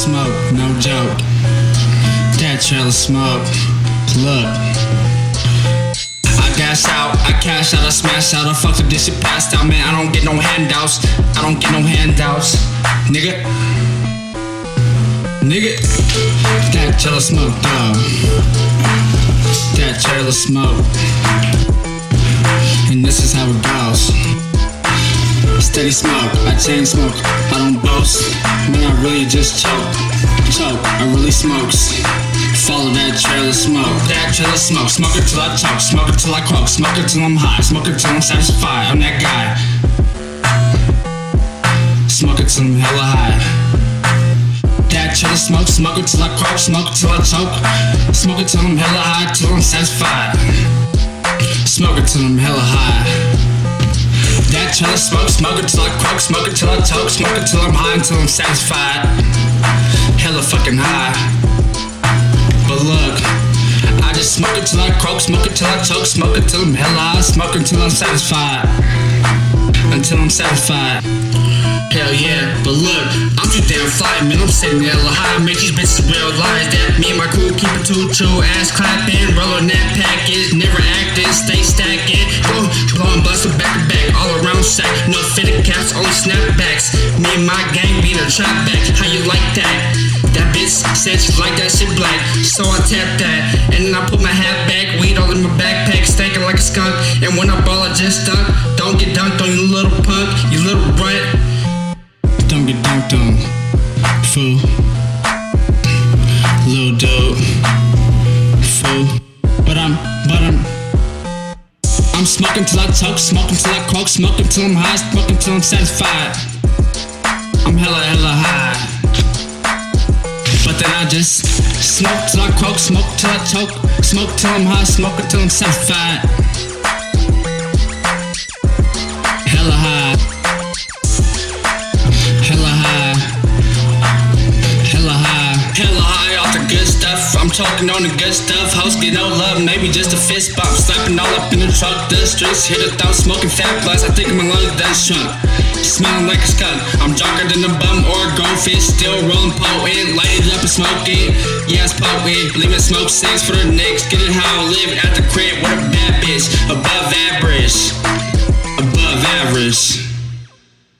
smoke, no joke. That trailer smoke. Look. I gas out, I cash out, I smash out, I fuck up this shit passed out, man. I don't get no handouts. I don't get no handouts. Nigga. Nigga. That trailer smoke, dog. That trailer smoke. And this is how it goes. Steady smoke, I chain smoke, don't. Man, I really just choke. Choke, I really smokes. Follow that trail of smoke. That trail of smoke. Smoke it till I choke. Smoke it till I croak. Smoke it till I'm high. Smoke it till I'm satisfied. I'm that guy. Smoke it till I'm hella high. That trail of smoke. Smoke it till I croak. Smoke it till I choke. Smoke it till I'm hella high. Till I'm satisfied. Smoke it till I'm hella high. Trail of smoke. Smoke it till I croak. Smoke it till I choke. Smoke it till I'm high until I'm satisfied. Hella fucking high. But look, I just smoke it till I croak, smoke it till I choke, smoke it till I'm hella high, smoke it till I'm satisfied. Until I'm satisfied. Hell yeah, but look, I'm too damn fly, man. I'm sitting hella high, make these bitches realize that me and my crew keep it too true. Ass clapping, rolling that package, never acting, stay stacking. Go, blowing bustin' back to back, and my gang being a trap back. How you like that? That bitch said she like that shit black, so I tap that. And then I put my hat back, weed all in my backpack, stankin' like a skunk. And when I ball, I just dunk. Don't get dunked on, you little punk, you little runt. Don't get dunked on, fool. Little dude, fool. But I'm, but I'm. I'm smoking till I choke, smoking till I croak, smoking till I'm high, smoking till I'm satisfied. I'm hella, hella high. But then I just smoke till I croak, smoke till I choke, smoke till I'm high, smoke until I'm satisfied. Hella high. I'm choking on the good stuff. Hoes get no love, maybe just a fist bump. Slapping all up in the truck, the streets hit it thumb, smoking fat blunts. I think my lungs done shrunk. Smelling like a skunk. I'm drunker than a bum or a goldfish. Still rolling potent, light it up and smoke it. Yeah, it's potent. Leaving smoke six for the next. Get it how I live at the crib with a bad